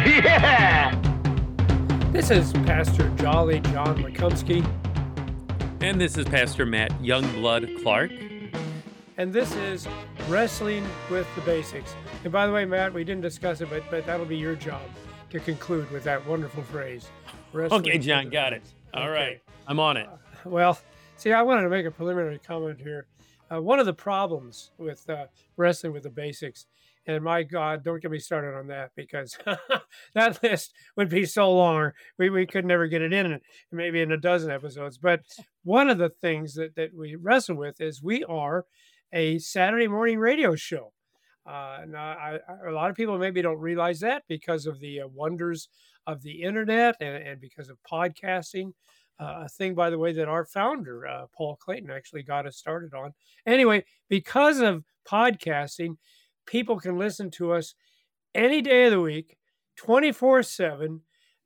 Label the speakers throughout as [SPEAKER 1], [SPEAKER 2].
[SPEAKER 1] yeah!
[SPEAKER 2] This is Pastor Jolly John Lekumsky,
[SPEAKER 3] And this is Pastor Matt Youngblood Clark.
[SPEAKER 2] and this is Wrestling with the Basics. And by the way, Matt, we didn't discuss it, but, but that'll be your job to conclude with that wonderful phrase. Wrestling
[SPEAKER 3] Okay,
[SPEAKER 2] with
[SPEAKER 3] John,
[SPEAKER 2] the
[SPEAKER 3] got it.
[SPEAKER 2] Basics.
[SPEAKER 3] All
[SPEAKER 2] Okay.
[SPEAKER 3] right, I'm on it.
[SPEAKER 2] Well, see, I wanted to make a preliminary comment here. Uh, one of the problems with uh, wrestling with the basics, and my God, don't get me started on that because that list would be so long. We, we could never get it in, maybe in a dozen episodes. But one of the things that, that we wrestle with is we are a Saturday morning radio show. Uh, now, I, I, a lot of people maybe don't realize that because of the uh, wonders of the internet and, and because of podcasting uh, a thing, by the way, that our founder, uh, Paul Clayton, actually got us started on. Anyway, because of podcasting, people can listen to us any day of the week, 24 7,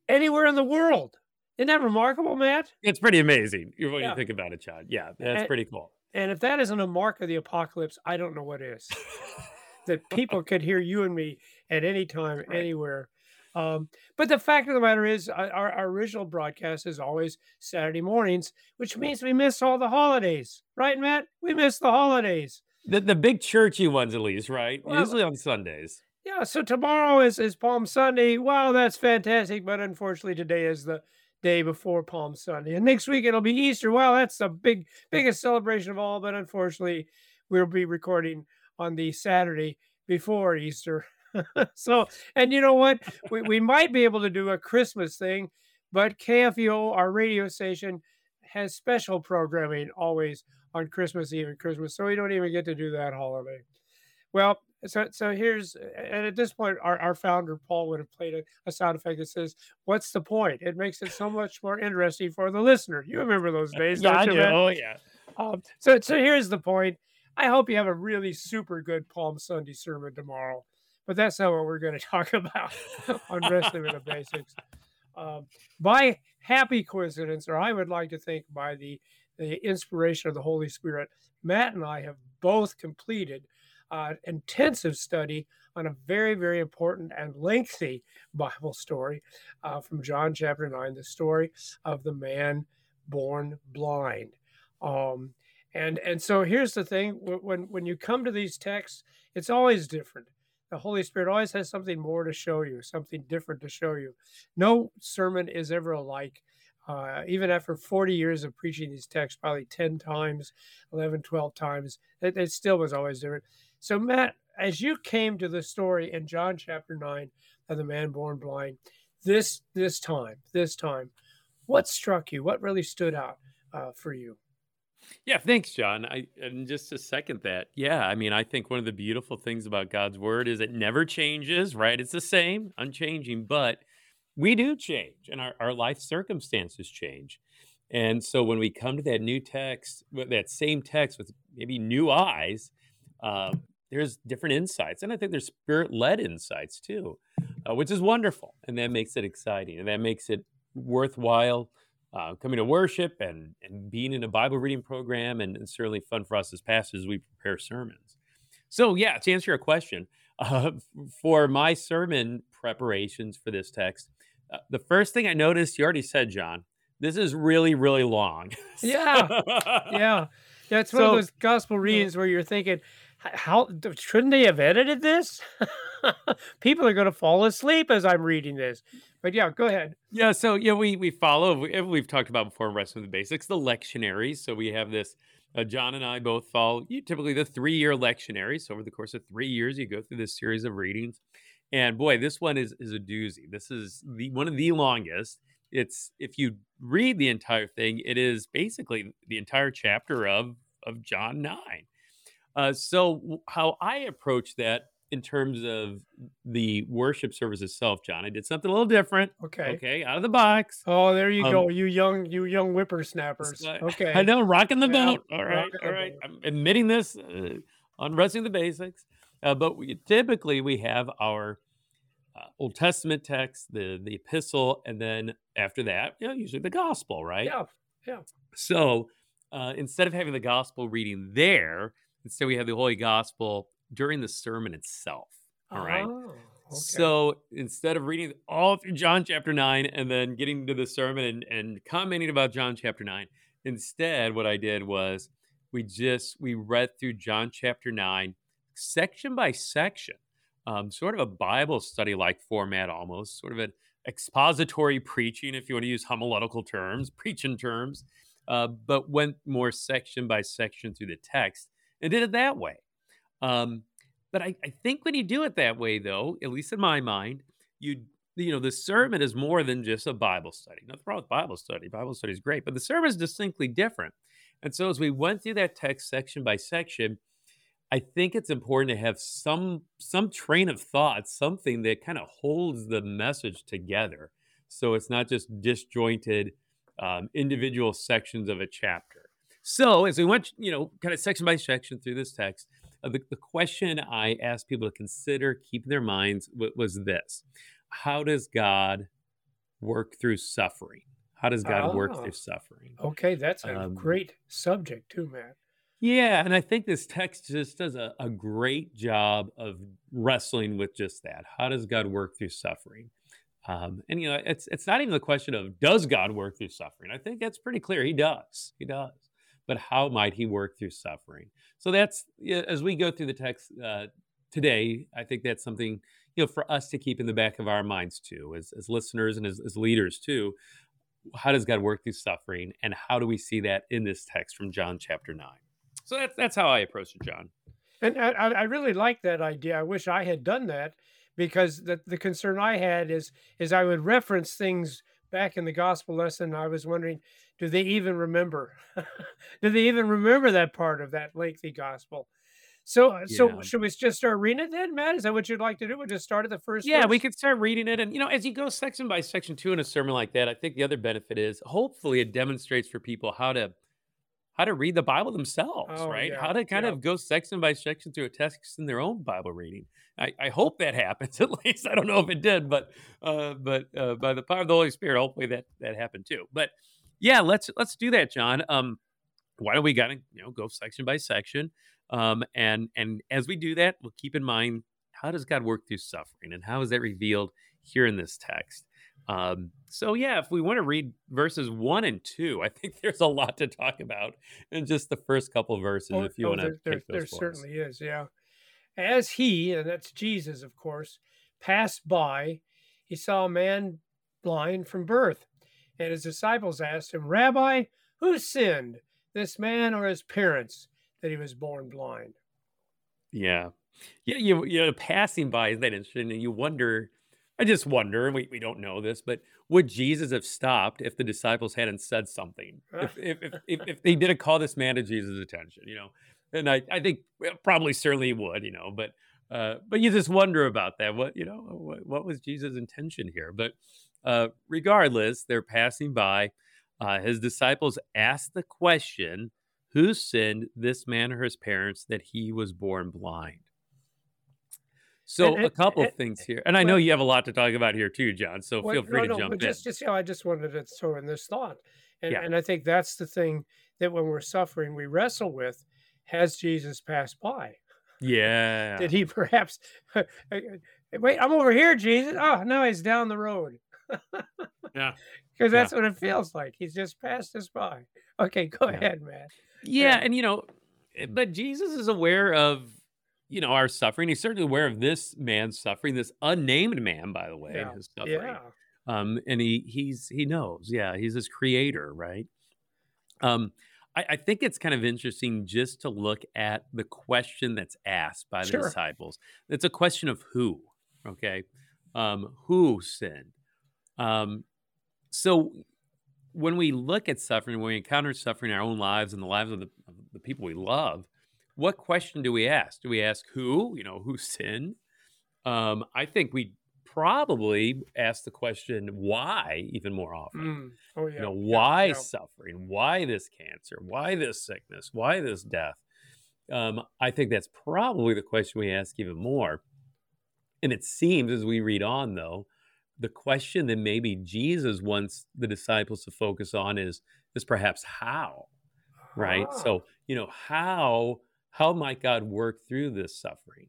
[SPEAKER 2] anywhere in the world. Isn't that remarkable, Matt?
[SPEAKER 3] It's pretty amazing when
[SPEAKER 2] Yeah.
[SPEAKER 3] you think about it, Chad. Yeah, that's
[SPEAKER 2] And-
[SPEAKER 3] pretty cool.
[SPEAKER 2] And if that isn't a mark of the apocalypse, I don't know what is. that people could hear you and me at any time,
[SPEAKER 3] Right.
[SPEAKER 2] anywhere. Um, but the fact of the matter is, uh, our, our original broadcast is always Saturday mornings, which means we miss all the holidays, right, Matt? We miss the holidays.
[SPEAKER 3] The, the big churchy ones, at least, right?
[SPEAKER 2] Well-
[SPEAKER 3] Usually on Sundays.
[SPEAKER 2] Yeah, so tomorrow is, is Palm Sunday. Wow, that's fantastic. But unfortunately, today is the day before Palm Sunday. And next week it'll be Easter. Wow, that's the big biggest celebration of all. But unfortunately, we'll be recording on the Saturday before Easter. so, and you know what? We, we might be able to do a Christmas thing, but KFUO, our radio station, has special programming always on Christmas Eve and Christmas. So we don't even get to do that holiday. Well, so so here's and at this point our, our founder Paul would have played a, a sound effect that says, What's the point? It makes it so much more interesting for the listener. You remember those days,
[SPEAKER 3] Yeah,
[SPEAKER 2] don't
[SPEAKER 3] I
[SPEAKER 2] you,
[SPEAKER 3] do.
[SPEAKER 2] man?
[SPEAKER 3] Oh, yeah.
[SPEAKER 2] Um, so so here's the point. I hope you have a really super good Palm Sunday sermon tomorrow. But that's not what we're going to talk about on Wrestling with the Basics. Um, by happy coincidence, or I would like to think by the, the inspiration of the Holy Spirit, Matt and I have both completed uh, intensive study on a very, very important and lengthy Bible story uh, from John chapter 9, the story of the man born blind. Um, and, and so here's the thing when, when you come to these texts, it's always different. The Holy Spirit always has something more to show you, something different to show you. No sermon is ever alike. Uh, even after 40 years of preaching these texts, probably 10 times, 11, 12 times, it, it still was always different. So, Matt, as you came to the story in John chapter 9 of the man born blind, this this time, this time, what struck you? What really stood out uh, for you?
[SPEAKER 3] Yeah, thanks, John. I and just to second that, yeah, I mean, I think one of the beautiful things about God's word is it never changes, right? It's the same, unchanging, but we do change and our, our life circumstances change. And so when we come to that new text, that same text with maybe new eyes, uh, there's different insights. And I think there's spirit led insights too, uh, which is wonderful. And that makes it exciting and that makes it worthwhile uh, coming to worship and, and being in a Bible reading program, and, and certainly fun for us as pastors as we prepare sermons. So, yeah, to answer your question, uh, for my sermon preparations for this text, uh, the first thing I noticed, you already said, John, this is really, really long.
[SPEAKER 2] Yeah, yeah, yeah. It's one
[SPEAKER 3] So-
[SPEAKER 2] of those gospel readings where you're thinking, "H- how shouldn't they have edited this? People are going to fall asleep as I'm reading this. But yeah, go ahead.
[SPEAKER 3] Yeah, so yeah, we we follow. we- We've talked about before in Wrestling the Basics, the lectionaries. So we have this. Uh, John and I both follow you, typically the three-year lectionaries. So over the course of three years, you go through this series of readings, and boy, this one is is a doozy. This is the one of the longest. It's if you read the entire thing, it is basically the entire chapter of of John nine. Uh, so how I approach that in terms of the worship service itself, John, I did something a little different.
[SPEAKER 2] Okay.
[SPEAKER 3] Okay, out of the box.
[SPEAKER 2] Oh, there you
[SPEAKER 3] Um,
[SPEAKER 2] go, you young, you young whippersnappers. Okay.
[SPEAKER 3] I know, rocking the
[SPEAKER 2] Yeah,
[SPEAKER 3] boat. All right, all right. I'm admitting this uh, on wrestling the basics, uh, but we, typically we have our uh, Old Testament text, the the epistle, and then after that, you know, usually the gospel, right?
[SPEAKER 2] Yeah. Yeah.
[SPEAKER 3] So uh, instead of having the gospel reading there, instead we have the Holy Gospel during the sermon itself. All right.
[SPEAKER 2] Oh, okay.
[SPEAKER 3] So instead of reading all through John chapter 9 and then getting to the sermon and, and commenting about John chapter 9, instead, what I did was we just we read through John chapter 9 section by section, um, sort of a Bible study like format almost, sort of an expository preaching, if you want to use homiletical terms, preaching terms, uh, but went more section by section through the text and did it that way. Um, but I, I think when you do it that way, though, at least in my mind, you you know the sermon is more than just a Bible study. Nothing wrong with Bible study. Bible study is great, but the sermon is distinctly different. And so as we went through that text section by section, I think it's important to have some some train of thought, something that kind of holds the message together. So it's not just disjointed um, individual sections of a chapter. So as we went, you know, kind of section by section through this text, uh, the, the question I asked people to consider, keep in their minds, w- was this: How does God work through suffering? How does God work
[SPEAKER 2] Ah.
[SPEAKER 3] through suffering?
[SPEAKER 2] Okay, that's a
[SPEAKER 3] Um,
[SPEAKER 2] great subject too, Matt.
[SPEAKER 3] Yeah, and I think this text just does a, a great job of wrestling with just that. How does God work through suffering? Um, and you know, it's it's not even the question of does God work through suffering. I think that's pretty clear. He does. He does. But how might He work through suffering? So that's as we go through the text uh, today. I think that's something you know for us to keep in the back of our minds too, as as listeners and as, as leaders too. How does God work through suffering, and how do we see that in this text from John chapter nine? So that's that's how I approach it, John.
[SPEAKER 2] And I, I really like that idea. I wish I had done that because the, the concern I had is is I would reference things back in the gospel lesson. I was wondering, do they even remember? do they even remember that part of that lengthy gospel? So uh, so should we just start reading it then, Matt? Is that what you'd like to do? We'll just start at the first.
[SPEAKER 3] Yeah, we could start reading it, and you know, as you go section by section two in a sermon like that, I think the other benefit is hopefully it demonstrates for people how to how to read the Bible themselves,
[SPEAKER 2] Oh,
[SPEAKER 3] right?
[SPEAKER 2] yeah,
[SPEAKER 3] How to kind
[SPEAKER 2] yeah.
[SPEAKER 3] of go section by section through a text in their own Bible reading. I, I hope that happens at least. I don't know if it did, but uh, but uh, by the power of the Holy Spirit, hopefully that that happened too. But yeah, let's let's do that, John. Um, why don't we gotta you know go section by section? Um, and and as we do that, we'll keep in mind how does God work through suffering, and how is that revealed here in this text? Um, so yeah, if we want to read verses one and two, I think there's a lot to talk about in just the first couple verses.
[SPEAKER 2] Oh,
[SPEAKER 3] if you
[SPEAKER 2] oh,
[SPEAKER 3] want to
[SPEAKER 2] there, there,
[SPEAKER 3] take
[SPEAKER 2] there
[SPEAKER 3] those for us.
[SPEAKER 2] certainly is, yeah. As he, and that's Jesus, of course, passed by, he saw a man blind from birth. And his disciples asked him, Rabbi, who sinned, this man or his parents, that he was born blind?
[SPEAKER 3] Yeah. Yeah, you you know, passing by is that interesting, and you wonder. I just wonder, and we, we don't know this, but would Jesus have stopped if the disciples hadn't said something? If if if, if, if they didn't call this man to Jesus' attention, you know, and I, I think probably certainly would, you know, but uh, but you just wonder about that. What you know, what, what was Jesus' intention here? But uh, regardless, they're passing by. Uh, his disciples ask the question, "Who sinned, this man or his parents, that he was born blind?" So
[SPEAKER 2] And-
[SPEAKER 3] a couple
[SPEAKER 2] and-
[SPEAKER 3] things here, and I know you have a lot to talk about here too, John. So
[SPEAKER 2] Well,
[SPEAKER 3] feel free
[SPEAKER 2] no,
[SPEAKER 3] to
[SPEAKER 2] no,
[SPEAKER 3] jump
[SPEAKER 2] but
[SPEAKER 3] in.
[SPEAKER 2] just, just, you know, I just wanted to throw in this thought. And,
[SPEAKER 3] Yeah.
[SPEAKER 2] and I think that's the thing that when we're suffering, we wrestle with has Jesus passed by?
[SPEAKER 3] yeah,
[SPEAKER 2] Did he perhaps wait? I'm over here, Jesus. Oh no, he's down the road.
[SPEAKER 3] Yeah.
[SPEAKER 2] because that's what it feels like. He's just passed us by. Okay, go
[SPEAKER 3] Yeah.
[SPEAKER 2] ahead, man.
[SPEAKER 3] Yeah,
[SPEAKER 2] Yeah.
[SPEAKER 3] and you know, eh, but Jesus is aware of you know our suffering. He's certainly aware of this man's suffering, this unnamed man, by the way,
[SPEAKER 2] Yeah,
[SPEAKER 3] his suffering.
[SPEAKER 2] Yeah,
[SPEAKER 3] Um, and he he's he knows, yeah, he's his creator, right? Um, I, I think it's kind of interesting just to look at the question that's asked by the
[SPEAKER 2] Sure.
[SPEAKER 3] disciples. It's a question of who, okay? Um, who sinned? Um, so when we look at suffering, when we encounter suffering in our own lives and the lives of the, of the people we love, what question do we ask? Do we ask who? You know, who sinned? Um, I think we probably ask the question why even more often.
[SPEAKER 2] Mm. Oh yeah.
[SPEAKER 3] You know,
[SPEAKER 2] yeah,
[SPEAKER 3] why
[SPEAKER 2] yeah.
[SPEAKER 3] suffering? Why this cancer? Why this sickness? Why this death? Um, I think that's probably the question we ask even more. And it seems as we read on, though, the question that maybe Jesus wants the disciples to focus on is is perhaps how, right?
[SPEAKER 2] Ah.
[SPEAKER 3] So you know how how might God work through this suffering?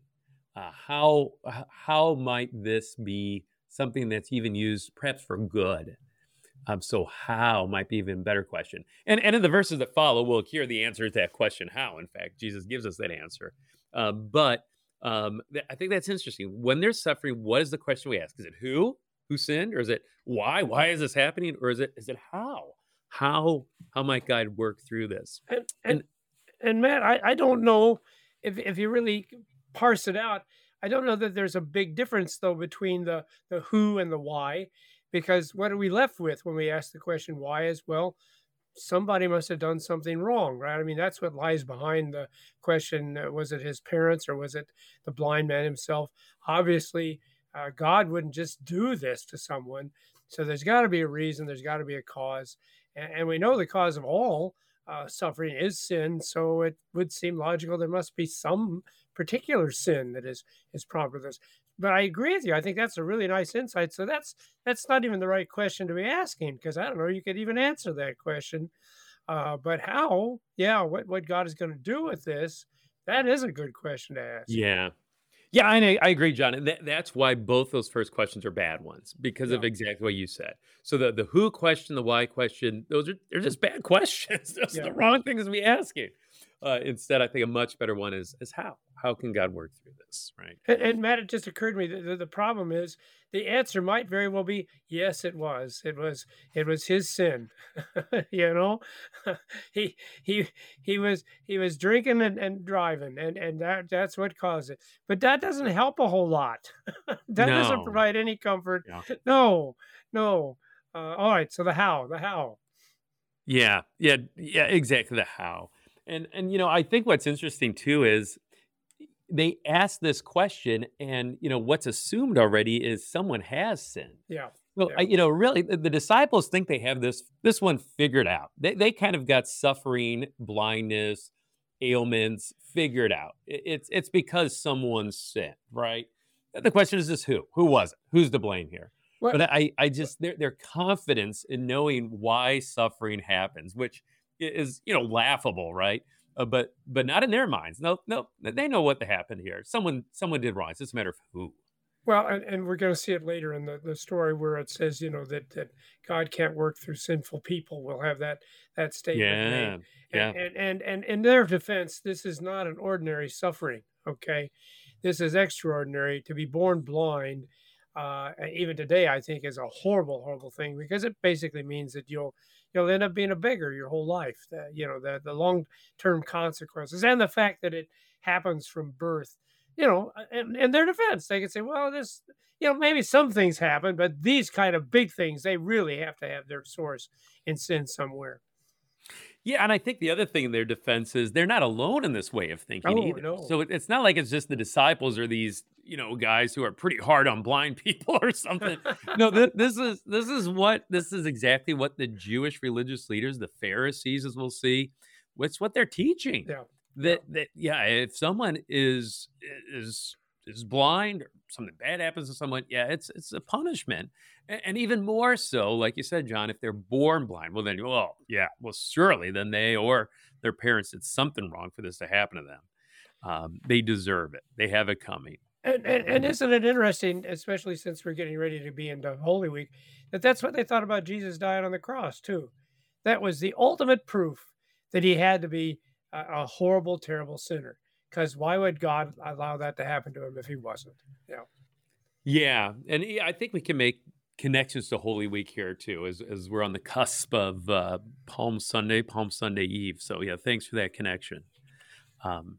[SPEAKER 3] Uh, how how might this be something that's even used perhaps for good? Um, so how might be even better question. And and in the verses that follow, we'll hear the answer to that question. How, in fact, Jesus gives us that answer. Uh, but um, th- I think that's interesting. When there's suffering, what is the question we ask? Is it who? Who sinned? Or is it why? Why is this happening? Or is it is it how? How how might God work through this?
[SPEAKER 2] And and, and Matt, I, I don't know if if you really parse it out. I don't know that there's a big difference though between the the who and the why, because what are we left with when we ask the question why? Is well, somebody must have done something wrong, right? I mean, that's what lies behind the question: uh, was it his parents or was it the blind man himself? Obviously, uh, God wouldn't just do this to someone, so there's got to be a reason. There's got to be a cause, and, and we know the cause of all uh, suffering is sin. So it would seem logical there must be some particular sin that is is prompted this. But I agree with you. I think that's a really nice insight. So that's that's not even the right question to be asking because I don't know you could even answer that question. Uh, but how? Yeah, what what God is going to do with this? That is a good question to ask.
[SPEAKER 3] Yeah. Yeah, I, I agree, John. And that, that's why both those first questions are bad ones because of exactly what you said. So the, the who question, the why question, those are they're just bad questions. Those are the wrong things to be asking. Uh, instead, I think a much better one is is how. How can God work through this? Right.
[SPEAKER 2] And, and Matt, it just occurred to me that the, the problem is the answer might very well be yes, it was. It was it was his sin. you know, he he he was he was drinking and, and driving, and and that that's what caused it. But that doesn't help a whole lot. that doesn't provide any comfort.
[SPEAKER 3] Yeah.
[SPEAKER 2] No, no. Uh, all right. So the how, the how.
[SPEAKER 3] Yeah, yeah, yeah, exactly the how. And and you know, I think what's interesting too is they ask this question and you know what's assumed already is someone has sinned.
[SPEAKER 2] Yeah.
[SPEAKER 3] Well,
[SPEAKER 2] Yeah.
[SPEAKER 3] I, you know, really, the, the disciples think they have this this one figured out. They they kind of got suffering, blindness, ailments figured out. I- It's it's because someone sinned, right? The question is just who? Who was it? Who's to blame here?
[SPEAKER 2] Well-
[SPEAKER 3] but I I just their their confidence in knowing why suffering happens, which is you know laughable, right? Uh, but but not in their minds. No, no, they know what happened here. Someone someone did wrong. It's just a matter of who.
[SPEAKER 2] Well, and, and we're going to see it later in the, the story where it says, you know, that, that God can't work through sinful people. We'll have that that statement made.
[SPEAKER 3] Yeah, yeah.
[SPEAKER 2] And, and, and, and in their defense, this is not an ordinary suffering, okay? This is extraordinary. To be born blind, uh, even today, I think is a horrible, horrible thing because it basically means that you'll you'll end up being a beggar your whole life. The, you know, the, the long term consequences and the fact that it happens from birth. You know, in, their defense, they can say, well, this, you know, maybe some things happen, but these kind of big things, they really have to have their source in sin somewhere.
[SPEAKER 3] Yeah, and I think the other thing in their defense is they're not alone in this way of thinking
[SPEAKER 2] Oh,
[SPEAKER 3] either.
[SPEAKER 2] no.
[SPEAKER 3] So it's not like it's just the disciples or these, you know, guys who are pretty hard on blind people or something. no, th- this is this is what this is exactly what the Jewish religious leaders, the Pharisees, as we'll see, what's what they're teaching.
[SPEAKER 2] Yeah.
[SPEAKER 3] That that yeah, if someone is is is blind or something bad happens to someone, yeah, it's it's a punishment. And, and even more so, like you said, John, if they're born blind, well then, well, yeah, well, surely then they or their parents did something wrong for this to happen to them. Um, they deserve it. They have it coming.
[SPEAKER 2] And, and, and isn't it interesting, especially since we're getting ready to be into Holy Week, that that's what they thought about Jesus dying on the cross, too. That was the ultimate proof that he had to be a, a horrible, terrible sinner. Because why would God allow that to happen to him if he wasn't? Yeah.
[SPEAKER 3] Yeah, and I think we can make connections to Holy Week here too, as as we're on the cusp of uh, Palm Sunday, Palm Sunday Eve. So yeah, thanks for that connection. Um,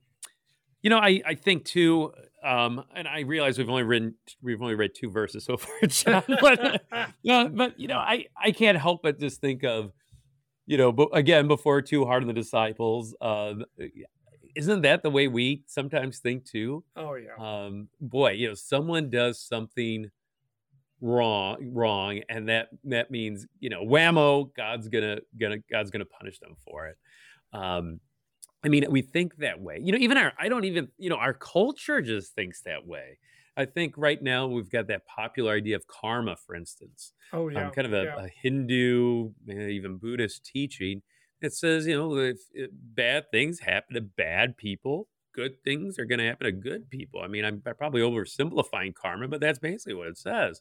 [SPEAKER 3] you know, I I think too, um, and I realize we've only written we've only read two verses so far, John, but yeah, but you know, I I can't help but just think of, you know, but again, before too hard on the disciples, uh, isn't that the way we sometimes think too?
[SPEAKER 2] Oh yeah.
[SPEAKER 3] Um, boy, you know, someone does something wrong wrong and that that means you know whammo god's gonna gonna god's gonna punish them for it um i mean we think that way you know even our i don't even you know our culture just thinks that way i think right now we've got that popular idea of karma for instance
[SPEAKER 2] oh yeah.
[SPEAKER 3] um, kind of a,
[SPEAKER 2] yeah.
[SPEAKER 3] a hindu even buddhist teaching it says you know if, if bad things happen to bad people good things are going to happen to good people i mean i'm probably oversimplifying karma but that's basically what it says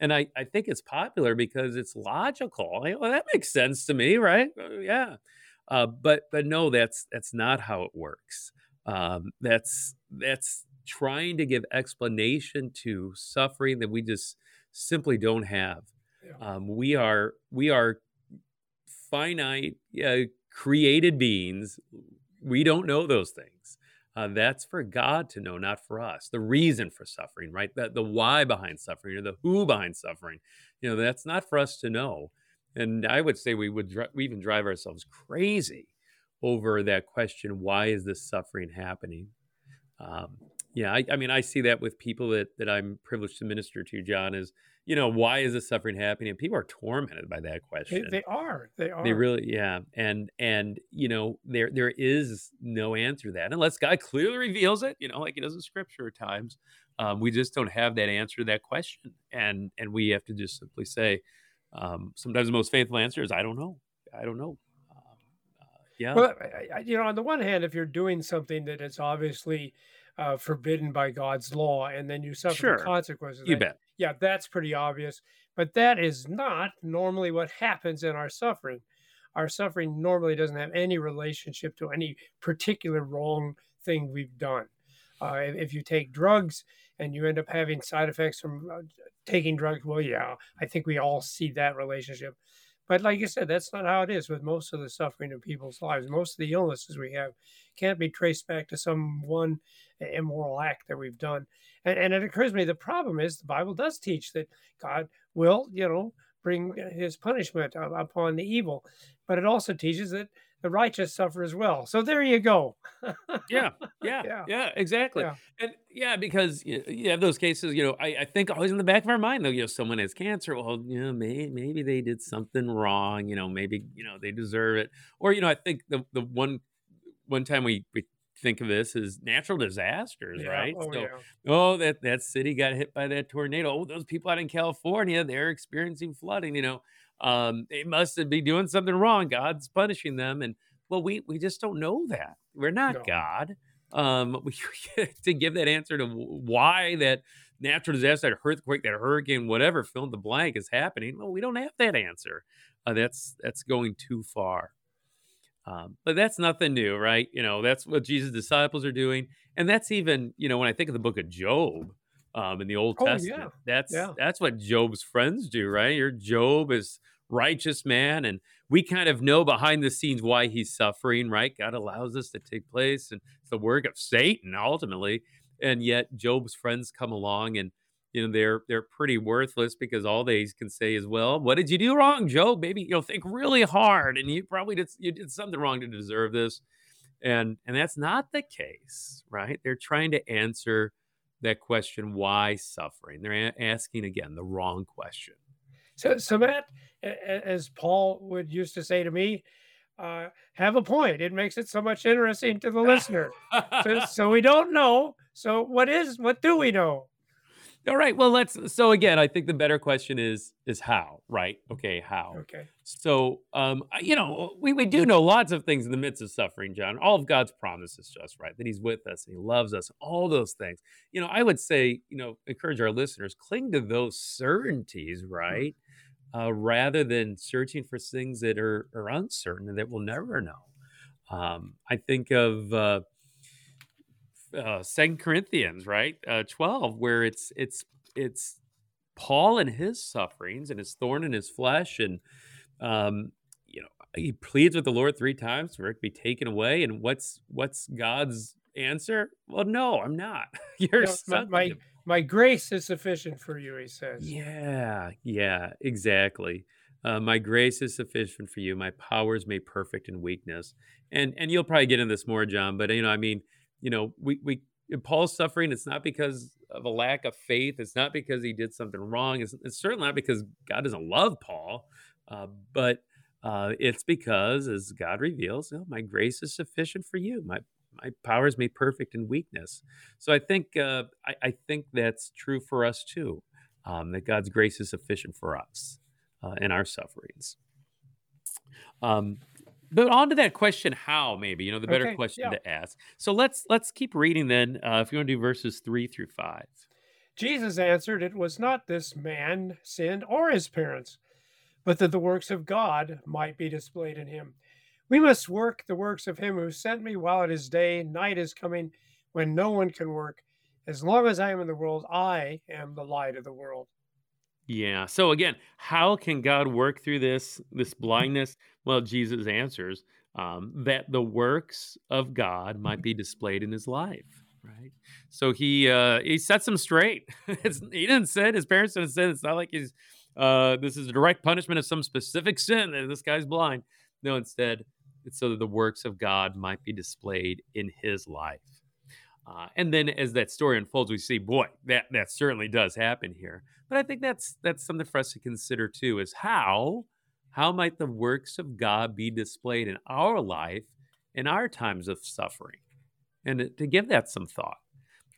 [SPEAKER 3] and I, I think it's popular because it's logical. I- well, that makes sense to me, right? Uh, yeah, uh, but but no, that's that's not how it works. Um, that's that's trying to give explanation to suffering that we just simply don't have.
[SPEAKER 2] Yeah.
[SPEAKER 3] Um, we are we are finite, uh, created beings. We don't know those things. Uh, that's for God to know, not for us. The reason for suffering, right? The, the why behind suffering or the who behind suffering. You know, that's not for us to know. And I would say we would dri- we even drive ourselves crazy over that question: Why is this suffering happening? Um, yeah, I, I mean, I see that with people that that I'm privileged to minister to. John is, you know, why is this suffering happening? And people are tormented by that
[SPEAKER 2] They,
[SPEAKER 3] question.
[SPEAKER 2] they are. They are.
[SPEAKER 3] They really, yeah, and and you know there there is no answer to that unless God clearly reveals it. You know, like He does in Scripture at times. Um, we just don't have that answer to that question, and and we have to just simply say. Um, sometimes the most faithful answer is I don't know. I don't know. Um, uh, yeah.
[SPEAKER 2] Well, I- I- you know, on the one hand, if you're doing something that is obviously uh, forbidden by God's law, and then you suffer
[SPEAKER 3] Sure.
[SPEAKER 2] the consequences,
[SPEAKER 3] you
[SPEAKER 2] that-
[SPEAKER 3] bet.
[SPEAKER 2] yeah, that's pretty obvious. But that is not normally what happens in our suffering. Our suffering normally doesn't have any relationship to any particular wrong thing we've done. Uh, if, if you take drugs and you end up having side effects from uh, taking drugs, well, yeah, I think we all see that relationship. But like you said, that's not how it is with most of the suffering in people's lives. Most of the illnesses we have can't be traced back to some one immoral act that we've done. And, and it occurs to me the problem is the Bible does teach that God will, you know, bring his punishment upon the evil, but it also teaches that the righteous suffer as well. So there you go.
[SPEAKER 3] yeah, yeah,
[SPEAKER 2] Yeah.
[SPEAKER 3] yeah, exactly.
[SPEAKER 2] Yeah.
[SPEAKER 3] And yeah, because you, have those cases, you know, I, I think always in the back of our mind, though, you know, someone has cancer. Well, you know, maybe, maybe they did something wrong. You know, maybe you know they deserve it. Or you know, I think the the one one time we we think of this is natural disasters,
[SPEAKER 2] Yeah.
[SPEAKER 3] right?
[SPEAKER 2] Oh,
[SPEAKER 3] so,
[SPEAKER 2] yeah.
[SPEAKER 3] oh, that that city got hit by that tornado. Oh, those people out in California, they're experiencing flooding. You know, um, they must be doing something wrong. God's punishing them, and well, we we just don't know that. We're not
[SPEAKER 2] No.
[SPEAKER 3] God. Um, we to give that answer to why that natural disaster, that earthquake, that hurricane, whatever, fill in the blank is happening. Well, we don't have that answer. Uh, that's that's going too far. Um, but that's nothing new, right? You know, that's what Jesus' disciples are doing, and that's even you know when I think of the book of Job um, in the Old
[SPEAKER 2] Oh, yeah.
[SPEAKER 3] Testament, that's
[SPEAKER 2] Yeah.
[SPEAKER 3] that's what Job's friends do, right? Your Job is righteous man, and we kind of know behind the scenes why he's suffering, right? God allows this to take place, and it's the work of Satan ultimately, and yet Job's friends come along and you know they're they're pretty worthless because all they can say is well what did you do wrong job maybe you know think really hard and you probably did you did something wrong to deserve this and and that's not the case right they're trying to answer that question why suffering they're a- asking again the wrong question
[SPEAKER 2] So, so Matt, as Paul would used to say to me, uh, have a point. It makes it so much interesting to the listener. So, so we don't know. So what is? What do we know?
[SPEAKER 3] all right well let's so again i think the better question is is how right okay how
[SPEAKER 2] Okay.
[SPEAKER 3] So, um, you know, we, we do know lots of things in the midst of suffering, John. All of God's promises to us, right? That He's with us and He loves us, all those things. You know, I would say, you know, encourage our listeners, cling to those certainties, right? Uh, rather than searching for things that are, are uncertain and that we'll never know. Um, I think of uh, uh, Second Corinthians, right, uh, twelve, where it's it's it's Paul and his sufferings and his thorn in his flesh, and um, you know he pleads with the Lord three times for it to be taken away. And what's what's God's answer? Well, no, I'm not. You're
[SPEAKER 2] No, my,
[SPEAKER 3] son
[SPEAKER 2] my my grace is sufficient for you, he says.
[SPEAKER 3] yeah, yeah, exactly. Uh, my grace is sufficient for you. My power is made perfect in weakness. And and you'll probably get into this more, John. But you know, I mean, you know, we we Paul's suffering. It's not because of a lack of faith. It's not because he did something wrong. It's, it's certainly not because God doesn't love Paul. Uh, but uh, it's because, as God reveals, you know, my grace is sufficient for you. My my power is made perfect in weakness. So I think uh, I, I, think that's true for us too. Um, that God's grace is sufficient for us uh, in our sufferings. Um, but on to that question, how maybe you know the better
[SPEAKER 2] Okay,
[SPEAKER 3] question
[SPEAKER 2] yeah.
[SPEAKER 3] to ask. So let's let's keep reading then. Uh, if you want to do verses three through five.
[SPEAKER 2] Jesus answered, It was not this man sinned or his parents, but that the works of God might be displayed in him. We must work the works of him who sent me while it is day. Night is coming when no one can work. As long as I am in the world, I am the light of the world.
[SPEAKER 3] Yeah. So again, how can God work through this this blindness? Well, Jesus answers um, that the works of God might be displayed in his life. Right. So he uh, he sets him straight. he didn't sin. His parents didn't sin. It's not like he's uh, this is a direct punishment of some specific sin that this guy's blind. No, instead, it's so that the works of God might be displayed in his life. Uh, and then as that story unfolds, we see, boy, that that certainly does happen here. But I think that's that's something for us to consider too: is how how might the works of God be displayed in our life in our times of suffering, and to- to give that some thought.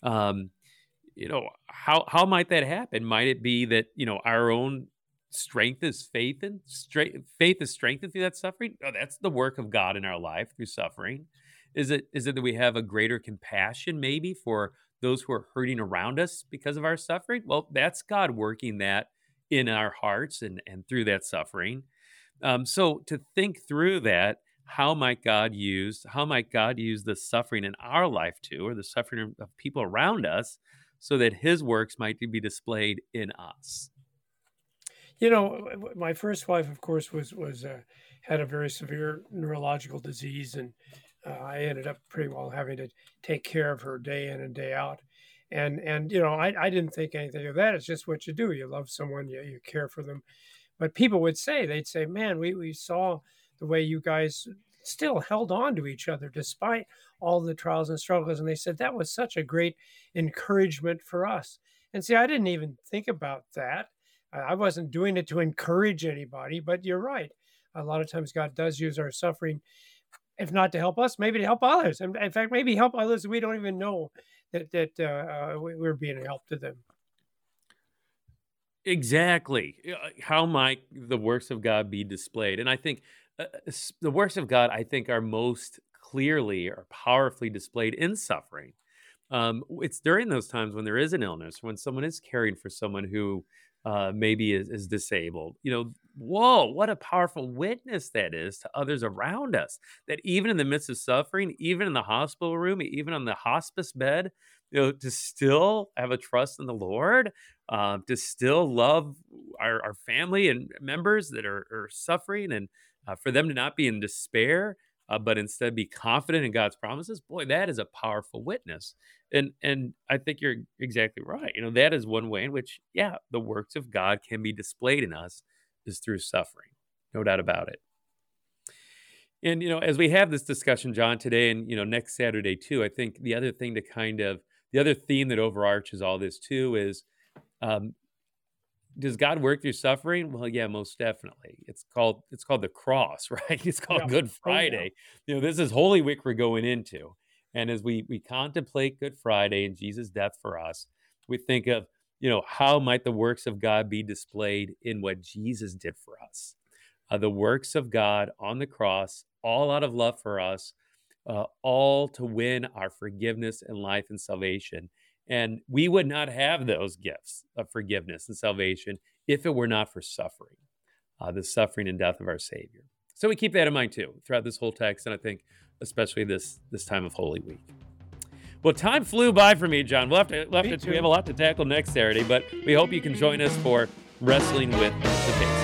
[SPEAKER 3] Um, you know, how how might that happen? Might it be that you know our own strength is faith and faith is strengthened through that suffering? Oh, that's the work of God in our life through suffering. Is it is it that we have a greater compassion maybe for those who are hurting around us because of our suffering? Well, that's God working that in our hearts and and through that suffering. Um, so to think through that, how might God use how might God use the suffering in our life too, or the suffering of people around us, so that His works might be displayed in us?
[SPEAKER 2] You know, my first wife, of course, was was uh, had a very severe neurological disease, and uh, I ended up pretty well having to take care of her day in and day out. And and you know, I, I didn't think anything of that. It's just what you do. You love someone, you you care for them. But people would say, they'd say, "Man, we we saw the way you guys still held on to each other despite all the trials and struggles." And they said that was such a great encouragement for us. And see, I didn't even think about that. I wasn't doing it to encourage anybody, but you're right. A lot of times God does use our suffering, if not to help us, maybe to help others. And in fact, maybe help others we don't even know that that uh, uh, we- we're being a help to them.
[SPEAKER 3] Exactly. Uh, How might the works of God be displayed? And I think uh, the works of God, I think, are most clearly or powerfully displayed in suffering. Um, it's during those times when there is an illness, when someone is caring for someone who uh, maybe is, is disabled. You know, whoa, what a powerful witness that is to others around us. That even in the midst of suffering, even in the hospital room, even on the hospice bed, you know, to still have a trust in the Lord um, to still love our, our family and members that are, are suffering and uh, for them to not be in despair uh, but instead be confident in god's promises boy that is a powerful witness. And and i think you're exactly right you know that is one way in which yeah the works of god can be displayed in us is through suffering no doubt about it. And you know as we have this discussion john today and you know next saturday too i think the other thing to kind of the other theme that overarches all this too is um, does God work through suffering? Well, yeah, most definitely. It's called it's called the cross, right? It's called
[SPEAKER 2] Yeah.
[SPEAKER 3] Good
[SPEAKER 2] Oh, yeah.
[SPEAKER 3] Friday. You know, this is Holy Week we're going into, and as we we contemplate Good Friday and Jesus' death for us, we think of you know how might the works of God be displayed in what Jesus did for us, uh, the works of God on the cross, all out of love for us, uh, all to win our forgiveness and life and salvation. And we would not have those gifts of forgiveness and salvation if it were not for suffering, uh, the suffering and death of our Savior. So we keep that in mind too throughout this whole text, and I think especially this this time of Holy Week. Well, time flew by for me, John. We'll have to, we'll have to we have a lot to tackle next Saturday, but we hope you can join us for wrestling with the faith.